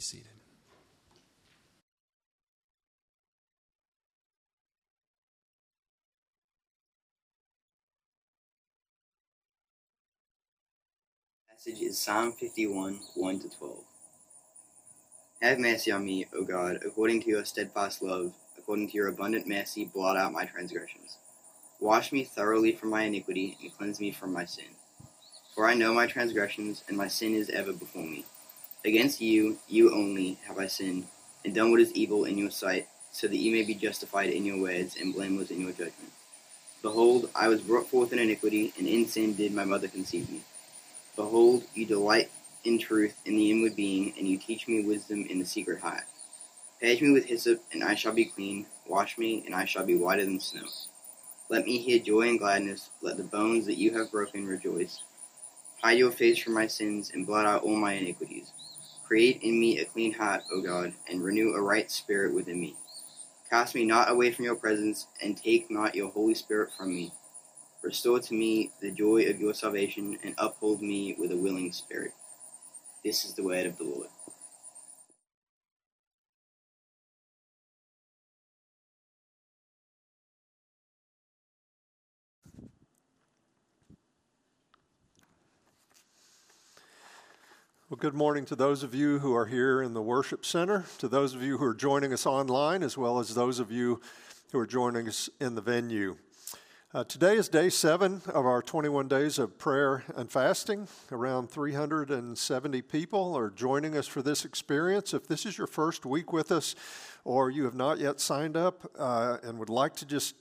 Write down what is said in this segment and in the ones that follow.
Seated. Passage is Psalm 51, 1 to 12. Have mercy on me, O God, according to your steadfast love, according to your abundant mercy, blot out my transgressions. Wash me thoroughly from my iniquity, and cleanse me from my sin. For I know my transgressions, and my sin is ever before me. Against you, you only, have I sinned, and done what is evil in your sight, so that you may be justified in your words, and blameless in your judgment. Behold, I was brought forth in iniquity, and in sin did my mother conceive me. Behold, you delight in truth in the inward being, and you teach me wisdom in the secret heart. Purge me with hyssop, and I shall be clean. Wash me, and I shall be whiter than snow. Let me hear joy and gladness. Let the bones that you have broken rejoice. Hide your face from my sins, and blot out all my iniquities. Create in me a clean heart, O God, and renew a right spirit within me. Cast me not away from your presence, and take not your Holy Spirit from me. Restore to me the joy of your salvation, and uphold me with a willing spirit. This is the word of the Lord. Well, good morning to those of you who are here in the worship center, to those of you who are joining us online, as well as those of you who are joining us in the venue. Uh, today is day seven of our 21 days of prayer and fasting. Around 370 people are joining us for this experience. If this is your first week with us, or you have not yet signed up uh, and would like to just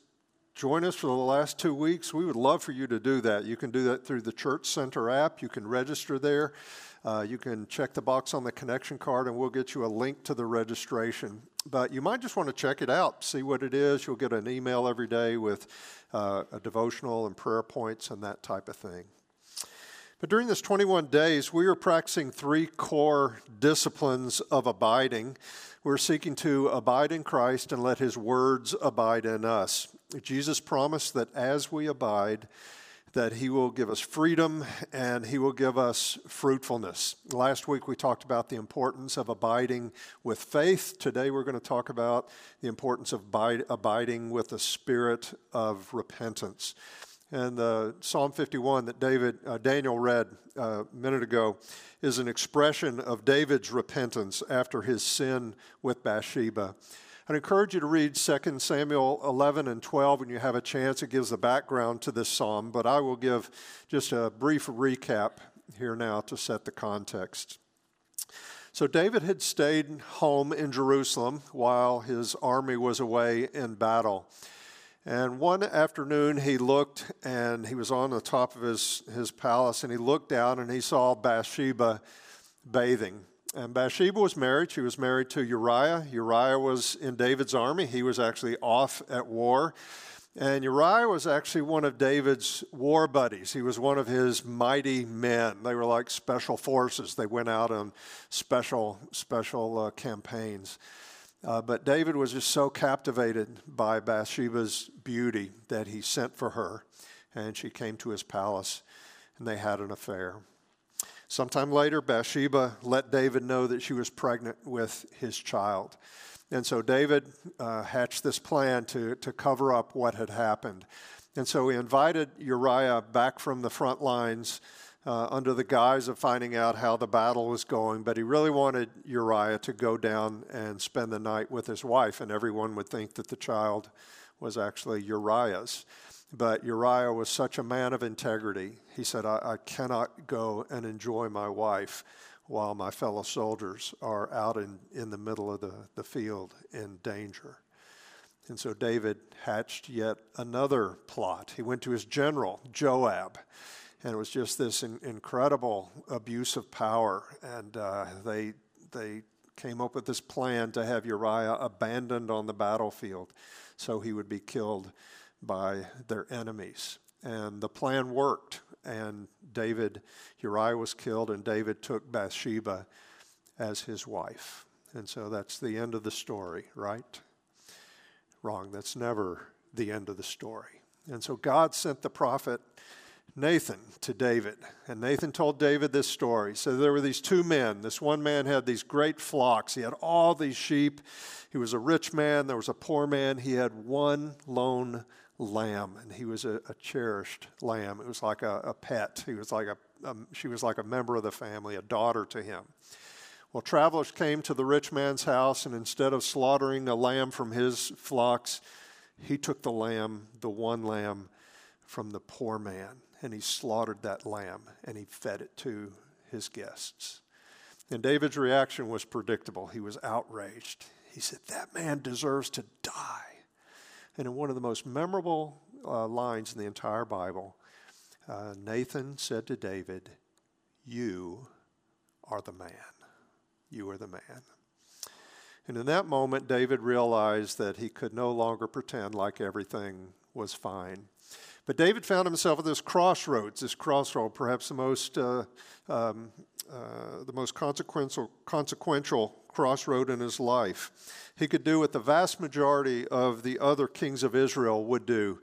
join us for the last two weeks, we would love for you to do that. You can do that through the Church Center app, you can register there. Uh, you can check the box on the connection card and we'll get you a link to the registration. But you might just want to check it out, see what it is. You'll get an email every day with uh, a devotional and prayer points and that type of thing. But during this 21 days, we are practicing three core disciplines of abiding. We're seeking to abide in Christ and let His words abide in us. Jesus promised that as we abide, that He will give us freedom and He will give us fruitfulness. Last week we talked about the importance of abiding with faith. Today we're going to talk about the importance of abiding with the spirit of repentance. And uh, Psalm 51 that David uh, Daniel read uh, a minute ago is an expression of David's repentance after his sin with Bathsheba. I'd encourage you to read 2 Samuel 11 and 12 when you have a chance. It gives the background to this psalm, but I will give just a brief recap here now to set the context. So, David had stayed home in Jerusalem while his army was away in battle. And one afternoon he looked and he was on the top of his, his palace and he looked down and he saw Bathsheba bathing. And Bathsheba was married. She was married to Uriah. Uriah was in David's army. He was actually off at war. And Uriah was actually one of David's war buddies. He was one of his mighty men. They were like special forces. They went out on special, special uh, campaigns. Uh, but David was just so captivated by Bathsheba's beauty that he sent for her, and she came to his palace, and they had an affair. Sometime later, Bathsheba let David know that she was pregnant with his child. And so David uh, hatched this plan to, to cover up what had happened. And so he invited Uriah back from the front lines uh, under the guise of finding out how the battle was going. But he really wanted Uriah to go down and spend the night with his wife, and everyone would think that the child was actually Uriah's. But Uriah was such a man of integrity. He said, I, I cannot go and enjoy my wife while my fellow soldiers are out in, in the middle of the, the field in danger. And so David hatched yet another plot. He went to his general, Joab, and it was just this in, incredible abuse of power. And uh, they, they came up with this plan to have Uriah abandoned on the battlefield so he would be killed by their enemies. And the plan worked, and David, Uriah was killed, and David took Bathsheba as his wife. And so that's the end of the story, right? Wrong. That's never the end of the story. And so God sent the prophet Nathan to David. And Nathan told David this story. So there were these two men. This one man had these great flocks, he had all these sheep. He was a rich man, there was a poor man. He had one lone lamb, and he was a, a cherished lamb. It was like a, a pet. He was like a, a, she was like a member of the family, a daughter to him. Well, travelers came to the rich man's house, and instead of slaughtering a lamb from his flocks, he took the lamb, the one lamb from the poor man, and he slaughtered that lamb and he fed it to his guests. And David's reaction was predictable. He was outraged. He said, That man deserves to die. And in one of the most memorable uh, lines in the entire Bible, uh, Nathan said to David, You are the man. You are the man. And in that moment, David realized that he could no longer pretend like everything was fine. But David found himself at this crossroads, this crossroad, perhaps the most, uh, um, uh, the most consequential, consequential crossroad in his life. He could do what the vast majority of the other kings of Israel would do.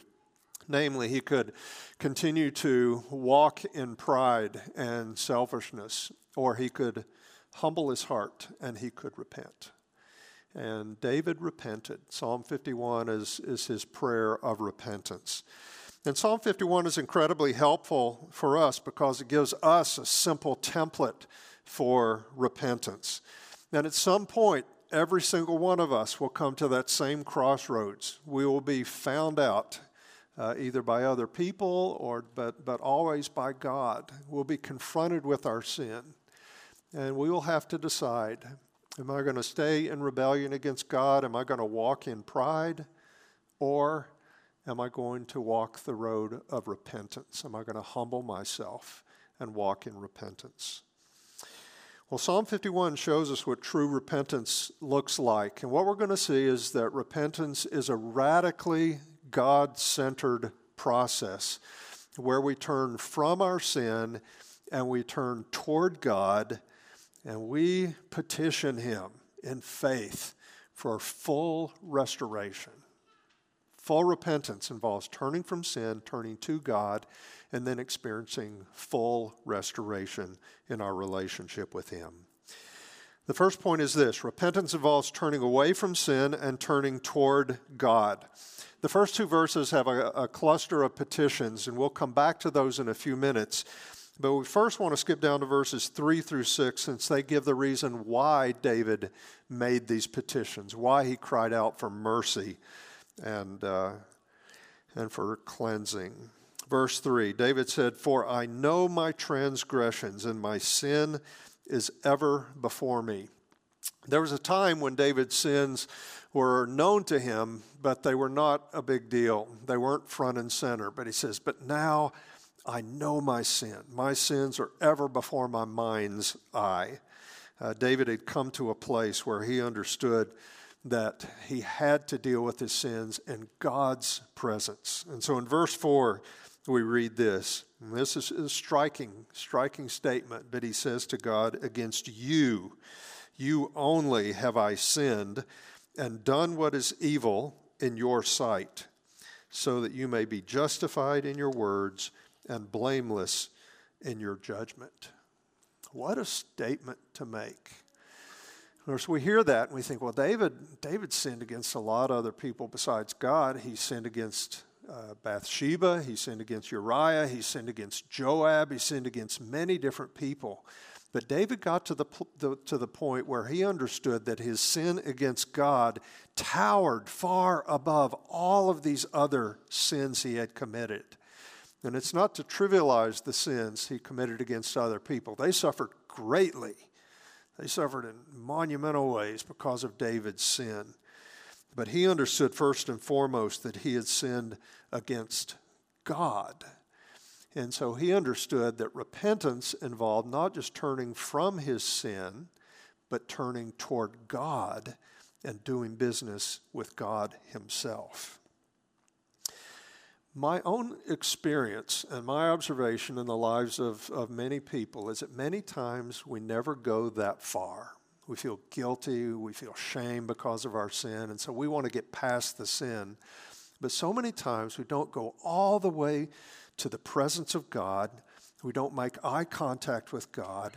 Namely, he could continue to walk in pride and selfishness, or he could humble his heart and he could repent. And David repented. Psalm 51 is, is his prayer of repentance. And Psalm 51 is incredibly helpful for us because it gives us a simple template for repentance. And at some point, every single one of us will come to that same crossroads. We will be found out uh, either by other people or but but always by God. We'll be confronted with our sin. And we will have to decide am I going to stay in rebellion against God? Am I going to walk in pride? Or am I going to walk the road of repentance? Am I going to humble myself and walk in repentance? Well, Psalm 51 shows us what true repentance looks like. And what we're going to see is that repentance is a radically God centered process where we turn from our sin and we turn toward God and we petition Him in faith for full restoration. Full repentance involves turning from sin, turning to God, and then experiencing full restoration in our relationship with Him. The first point is this repentance involves turning away from sin and turning toward God. The first two verses have a, a, cluster of petitions, and we'll come back to those in a few minutes. But we first want to skip down to verses 3 through 6 since they give the reason why David made these petitions, why he cried out for mercy and, uh, and for cleansing. Verse 3 David said, For I know my transgressions, and my sin is ever before me. There was a time when David's sins were known to him, but they were not a big deal. They weren't front and center. But he says, But now I know my sin. My sins are ever before my mind's eye. Uh, David had come to a place where he understood that he had to deal with his sins in God's presence. And so in verse 4, we read this. This is a striking, striking statement, but he says to God, Against you, you only have I sinned and done what is evil in your sight, so that you may be justified in your words and blameless in your judgment. What a statement to make. Of course, we hear that and we think, well, David, David sinned against a lot of other people besides God. He sinned against uh, Bathsheba, he sinned against Uriah, he sinned against Joab, he sinned against many different people. But David got to the, the, to the point where he understood that his sin against God towered far above all of these other sins he had committed. And it's not to trivialize the sins he committed against other people, they suffered greatly. They suffered in monumental ways because of David's sin. But he understood first and foremost that he had sinned against God. And so he understood that repentance involved not just turning from his sin, but turning toward God and doing business with God himself. My own experience and my observation in the lives of, of many people is that many times we never go that far. We feel guilty, we feel shame because of our sin, and so we want to get past the sin. But so many times we don't go all the way to the presence of God. We don't make eye contact with God.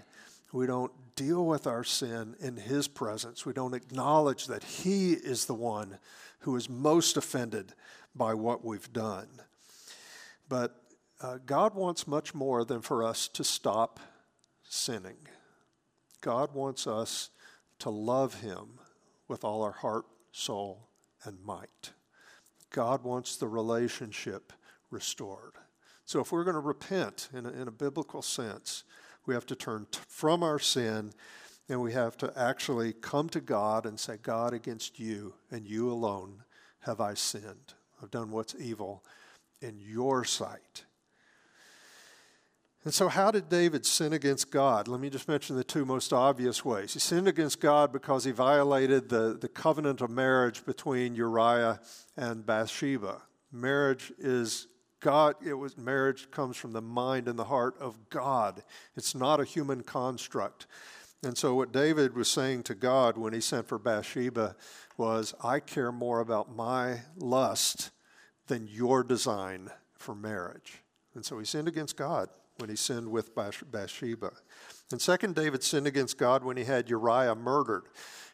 We don't deal with our sin in His presence. We don't acknowledge that He is the one who is most offended by what we've done. But uh, God wants much more than for us to stop sinning. God wants us to love Him with all our heart, soul, and might. God wants the relationship restored. So, if we're going to repent in a, in a biblical sense, we have to turn t- from our sin and we have to actually come to God and say, God, against you and you alone have I sinned. I've done what's evil in your sight. And so, how did David sin against God? Let me just mention the two most obvious ways. He sinned against God because he violated the, the covenant of marriage between Uriah and Bathsheba. Marriage is God, it was marriage comes from the mind and the heart of God. It's not a human construct. And so, what David was saying to God when he sent for Bathsheba was, I care more about my lust than your design for marriage. And so he sinned against God when he sinned with Bathsheba. And second, David sinned against God when he had Uriah murdered.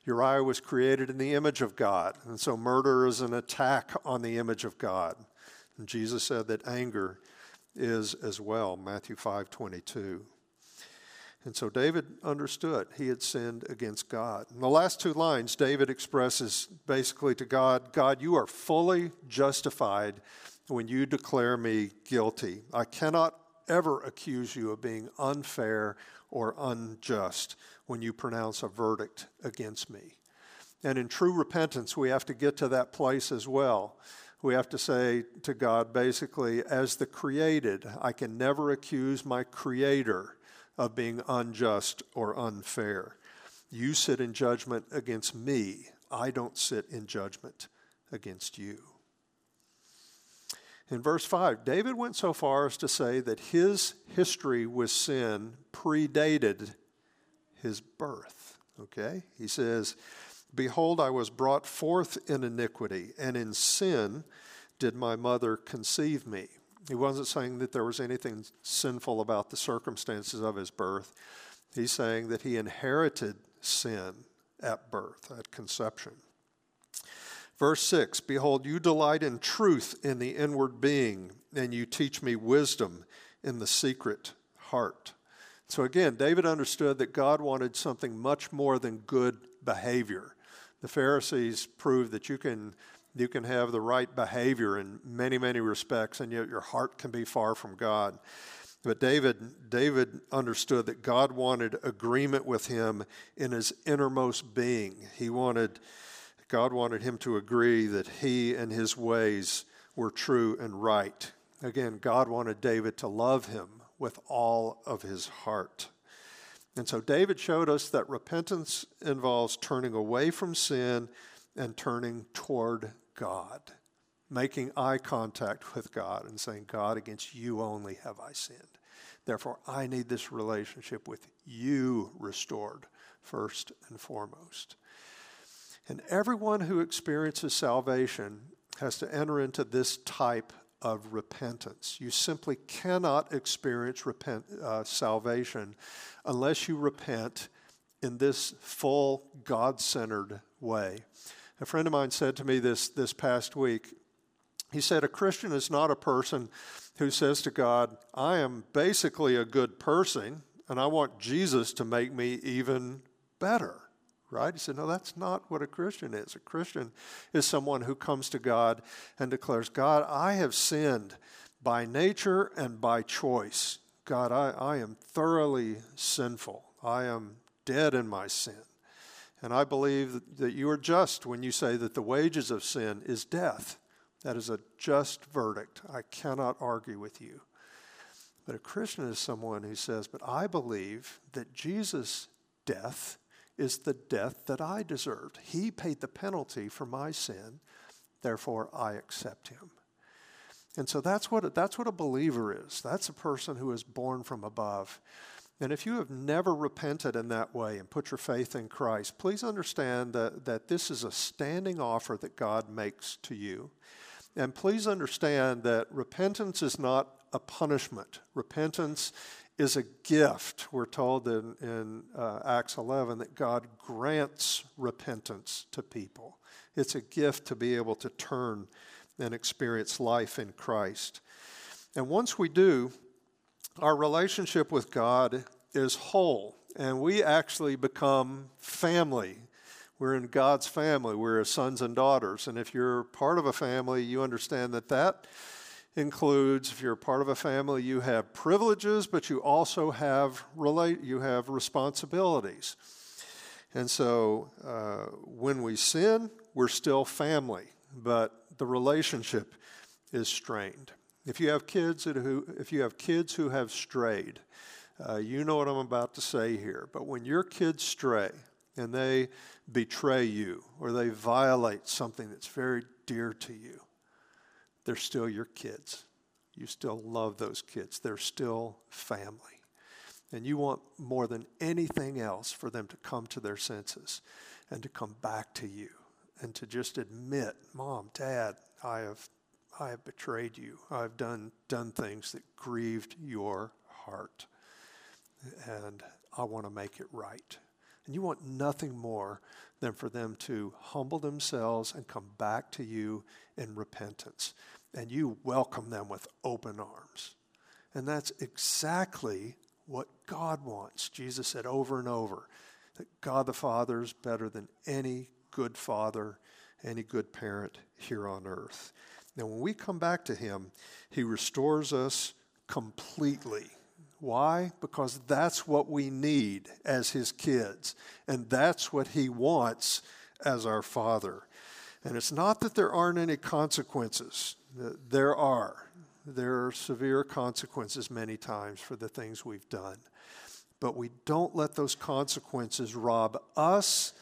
Uriah was created in the image of God, and so murder is an attack on the image of God. And Jesus said that anger is as well, Matthew 5 22. And so David understood he had sinned against God. In the last two lines, David expresses basically to God God, you are fully justified when you declare me guilty. I cannot ever accuse you of being unfair or unjust when you pronounce a verdict against me. And in true repentance, we have to get to that place as well. We have to say to God, basically, as the created, I can never accuse my creator of being unjust or unfair. You sit in judgment against me. I don't sit in judgment against you. In verse 5, David went so far as to say that his history with sin predated his birth. Okay? He says, Behold, I was brought forth in iniquity, and in sin did my mother conceive me. He wasn't saying that there was anything sinful about the circumstances of his birth. He's saying that he inherited sin at birth, at conception. Verse 6 Behold, you delight in truth in the inward being, and you teach me wisdom in the secret heart. So again, David understood that God wanted something much more than good behavior. The Pharisees proved that you can you can have the right behavior in many, many respects, and yet your heart can be far from God. But David, David understood that God wanted agreement with him in his innermost being. He wanted, God wanted him to agree that he and his ways were true and right. Again, God wanted David to love him with all of his heart. And so David showed us that repentance involves turning away from sin and turning toward God, making eye contact with God and saying, God, against you only have I sinned. Therefore, I need this relationship with you restored first and foremost. And everyone who experiences salvation has to enter into this type of repentance. You simply cannot experience repent, uh, salvation unless you repent in this full God centered way. A friend of mine said to me this, this past week, he said, A Christian is not a person who says to God, I am basically a good person and I want Jesus to make me even better. Right? He said, No, that's not what a Christian is. A Christian is someone who comes to God and declares, God, I have sinned by nature and by choice. God, I, I am thoroughly sinful. I am dead in my sin. And I believe that you are just when you say that the wages of sin is death. That is a just verdict. I cannot argue with you. But a Christian is someone who says, But I believe that Jesus' death is the death that I deserved. He paid the penalty for my sin, therefore I accept him. And so that's what, that's what a believer is. That's a person who is born from above. And if you have never repented in that way and put your faith in Christ, please understand that, that this is a standing offer that God makes to you. And please understand that repentance is not a punishment. Repentance is a gift. We're told in, in uh, Acts 11 that God grants repentance to people. It's a gift to be able to turn and experience life in Christ. And once we do, our relationship with God is whole, and we actually become family. We're in God's family. We're sons and daughters. And if you're part of a family, you understand that that includes if you're part of a family, you have privileges, but you also have relate you have responsibilities. And so uh, when we sin, we're still family, but the relationship is strained. If you have kids who, if you have kids who have strayed, uh, you know what I'm about to say here. But when your kids stray and they betray you or they violate something that's very dear to you, they're still your kids. You still love those kids. They're still family. And you want more than anything else for them to come to their senses and to come back to you and to just admit, Mom, Dad, I have, I have betrayed you. I've done, done things that grieved your heart. And I want to make it right. And you want nothing more than for them to humble themselves and come back to you in repentance. And you welcome them with open arms. And that's exactly what God wants. Jesus said over and over that God the Father is better than any good father, any good parent here on earth. Now, when we come back to Him, He restores us completely. Why? Because that's what we need as His kids, and that's what He wants as our Father. And it's not that there aren't any consequences, there are. There are severe consequences many times for the things we've done. But we don't let those consequences rob us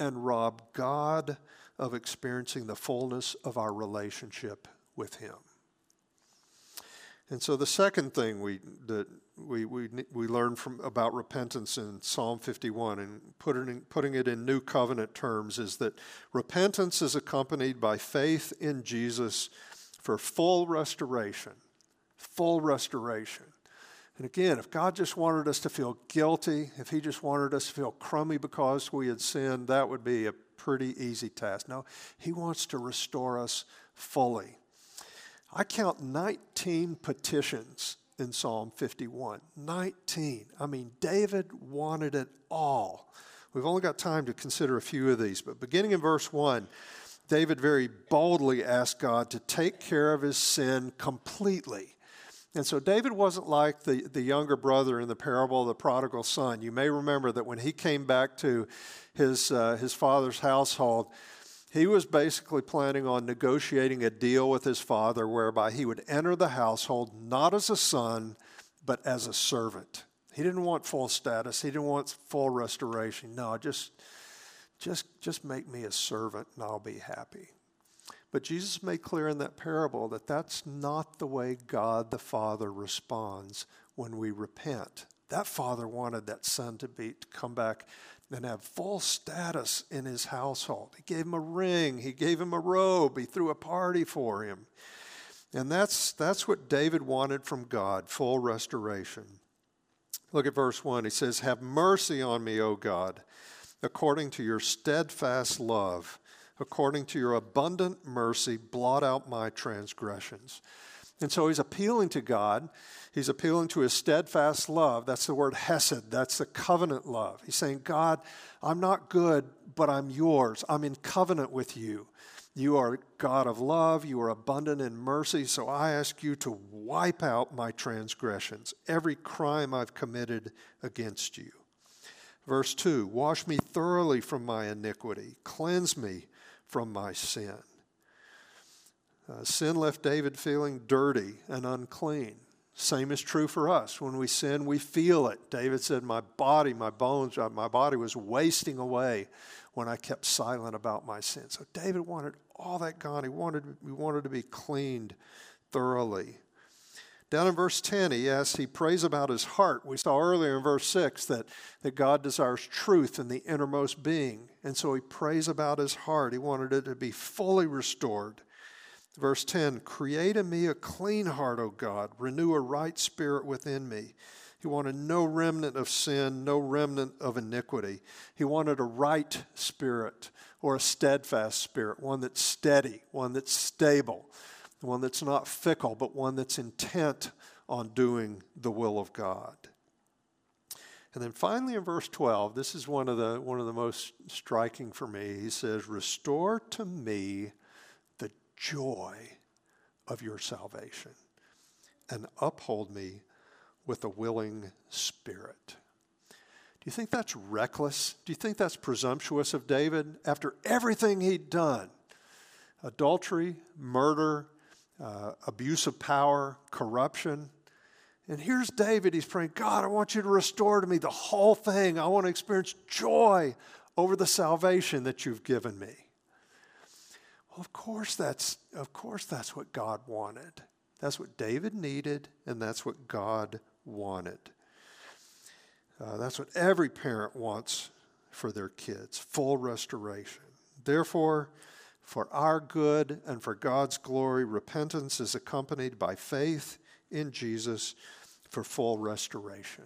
and rob God of experiencing the fullness of our relationship with Him. And so the second thing we that we we we learn from about repentance in Psalm 51 and putting in, putting it in new covenant terms is that repentance is accompanied by faith in Jesus for full restoration, full restoration. And again, if God just wanted us to feel guilty, if He just wanted us to feel crummy because we had sinned, that would be a pretty easy task. No, He wants to restore us fully. I count 19 petitions in Psalm 51. 19. I mean, David wanted it all. We've only got time to consider a few of these, but beginning in verse 1, David very boldly asked God to take care of his sin completely. And so David wasn't like the, the younger brother in the parable of the prodigal son. You may remember that when he came back to his, uh, his father's household, he was basically planning on negotiating a deal with his father whereby he would enter the household not as a son, but as a servant. He didn't want full status, he didn't want full restoration. No, just, just, just make me a servant and I'll be happy. But Jesus made clear in that parable that that's not the way God the Father responds when we repent. That father wanted that son to be to come back and have full status in his household. He gave him a ring, he gave him a robe, he threw a party for him. And that's that's what David wanted from God, full restoration. Look at verse 1. He says, "Have mercy on me, O God, according to your steadfast love." according to your abundant mercy, blot out my transgressions. And so he's appealing to God. He's appealing to his steadfast love. That's the word hesed. That's the covenant love. He's saying, God, I'm not good, but I'm yours. I'm in covenant with you. You are God of love. You are abundant in mercy. So I ask you to wipe out my transgressions, every crime I've committed against you. Verse 2 Wash me thoroughly from my iniquity, cleanse me from my sin. Uh, sin left David feeling dirty and unclean. Same is true for us. When we sin, we feel it. David said, My body, my bones, uh, my body was wasting away when I kept silent about my sin. So David wanted all that gone. He wanted, he wanted to be cleaned thoroughly. Down in verse 10, he asks, he prays about his heart. We saw earlier in verse 6 that, that God desires truth in the innermost being. And so he prays about his heart. He wanted it to be fully restored. Verse 10 Create in me a clean heart, O God, renew a right spirit within me. He wanted no remnant of sin, no remnant of iniquity. He wanted a right spirit or a steadfast spirit, one that's steady, one that's stable, one that's not fickle, but one that's intent on doing the will of God. And then finally in verse 12, this is one of the one of the most striking for me. He says, "Restore to me joy of your salvation and uphold me with a willing spirit. Do you think that's reckless? Do you think that's presumptuous of David after everything he'd done? Adultery, murder, uh, abuse of power, corruption. And here's David. He's praying, God, I want you to restore to me the whole thing. I want to experience joy over the salvation that you've given me. Of course that's of course that's what God wanted. That's what David needed, and that's what God wanted. Uh, that's what every parent wants for their kids full restoration. Therefore, for our good and for God's glory, repentance is accompanied by faith in Jesus for full restoration.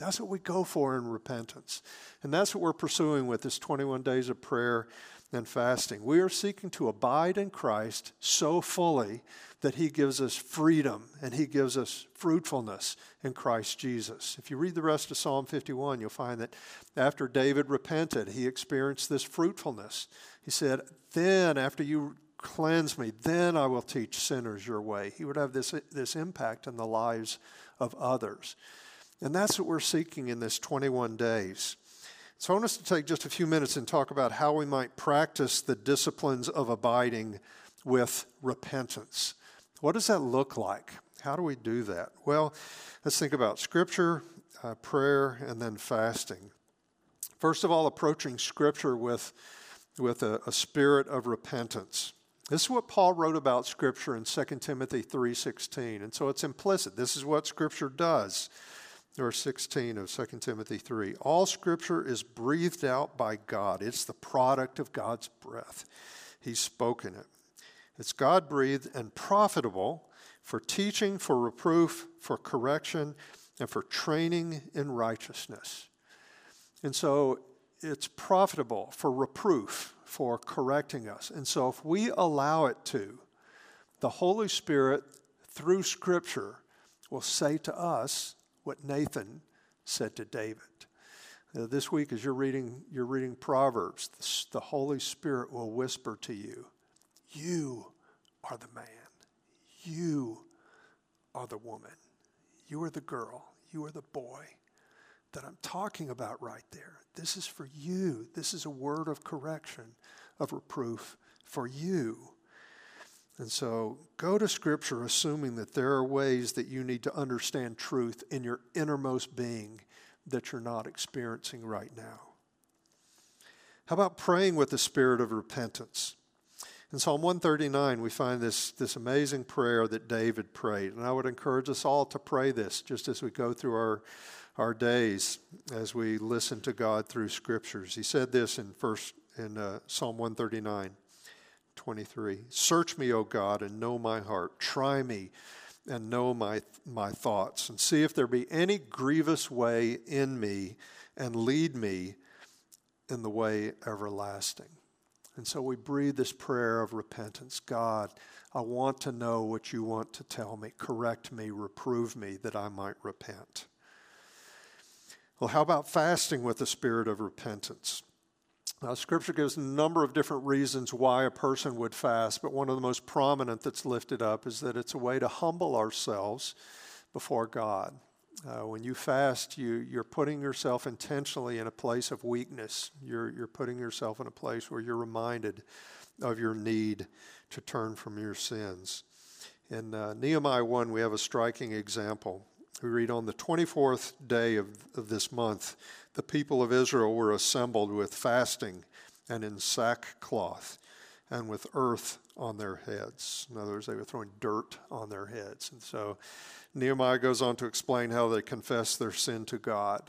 That's what we go for in repentance. And that's what we're pursuing with this 21 days of prayer and fasting. We are seeking to abide in Christ so fully that He gives us freedom and He gives us fruitfulness in Christ Jesus. If you read the rest of Psalm 51, you'll find that after David repented, he experienced this fruitfulness. He said, Then, after you cleanse me, then I will teach sinners your way. He would have this, this impact in the lives of others. And that's what we're seeking in this 21 days. So I want us to take just a few minutes and talk about how we might practice the disciplines of abiding with repentance. What does that look like? How do we do that? Well, let's think about scripture, uh, prayer, and then fasting. First of all, approaching scripture with, with a, a spirit of repentance. This is what Paul wrote about scripture in 2 Timothy 3:16. And so it's implicit. This is what scripture does. Verse 16 of 2 Timothy 3. All scripture is breathed out by God. It's the product of God's breath. He's spoken it. It's God breathed and profitable for teaching, for reproof, for correction, and for training in righteousness. And so it's profitable for reproof, for correcting us. And so if we allow it to, the Holy Spirit, through Scripture, will say to us what Nathan said to David. Uh, this week, as you're reading, you're reading Proverbs, the Holy Spirit will whisper to you, You are the man. You are the woman. You are the girl. You are the boy that I'm talking about right there. This is for you. This is a word of correction, of reproof for you. And so go to Scripture assuming that there are ways that you need to understand truth in your innermost being that you're not experiencing right now. How about praying with the spirit of repentance? In Psalm 139, we find this, this amazing prayer that David prayed. And I would encourage us all to pray this just as we go through our, our days, as we listen to God through scriptures. He said this in, first, in uh, Psalm 139, 23. Search me, O God, and know my heart. Try me and know my, my thoughts, and see if there be any grievous way in me, and lead me in the way everlasting. And so we breathe this prayer of repentance God, I want to know what you want to tell me. Correct me, reprove me, that I might repent. Well, how about fasting with the spirit of repentance? Now, Scripture gives a number of different reasons why a person would fast, but one of the most prominent that's lifted up is that it's a way to humble ourselves before God. Uh, when you fast, you, you're putting yourself intentionally in a place of weakness. You're, you're putting yourself in a place where you're reminded of your need to turn from your sins. In uh, Nehemiah 1, we have a striking example. We read on the 24th day of, of this month, the people of Israel were assembled with fasting and in sackcloth and with earth on their heads. In other words, they were throwing dirt on their heads. And so Nehemiah goes on to explain how they confess their sin to God.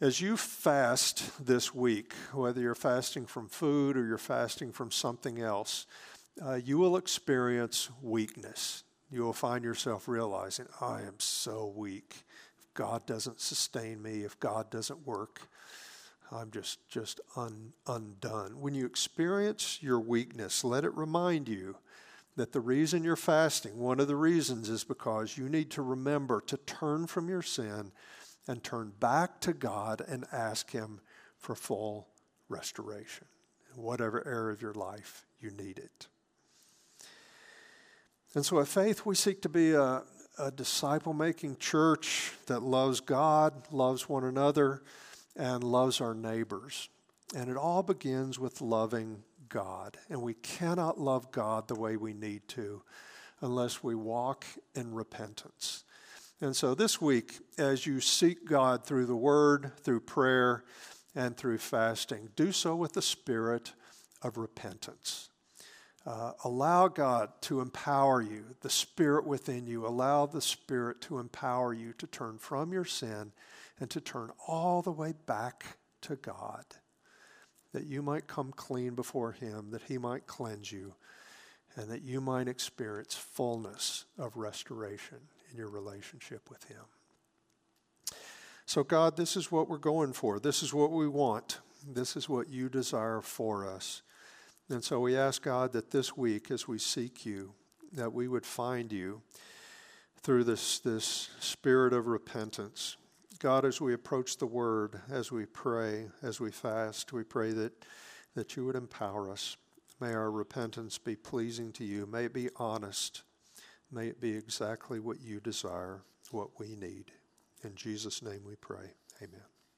As you fast this week, whether you're fasting from food or you're fasting from something else, uh, you will experience weakness. You will find yourself realizing, I am so weak. If God doesn't sustain me, if God doesn't work, I'm just, just un, undone. When you experience your weakness, let it remind you that the reason you're fasting, one of the reasons is because you need to remember to turn from your sin and turn back to God and ask Him for full restoration in whatever area of your life you need it. And so at Faith, we seek to be a, a disciple making church that loves God, loves one another, and loves our neighbors. And it all begins with loving God. And we cannot love God the way we need to unless we walk in repentance. And so this week, as you seek God through the Word, through prayer, and through fasting, do so with the spirit of repentance. Uh, allow God to empower you, the Spirit within you. Allow the Spirit to empower you to turn from your sin and to turn all the way back to God, that you might come clean before Him, that He might cleanse you, and that you might experience fullness of restoration in your relationship with Him. So, God, this is what we're going for. This is what we want. This is what you desire for us. And so we ask God that this week, as we seek you, that we would find you through this, this spirit of repentance. God, as we approach the word, as we pray, as we fast, we pray that, that you would empower us. May our repentance be pleasing to you. May it be honest. May it be exactly what you desire, what we need. In Jesus' name we pray. Amen.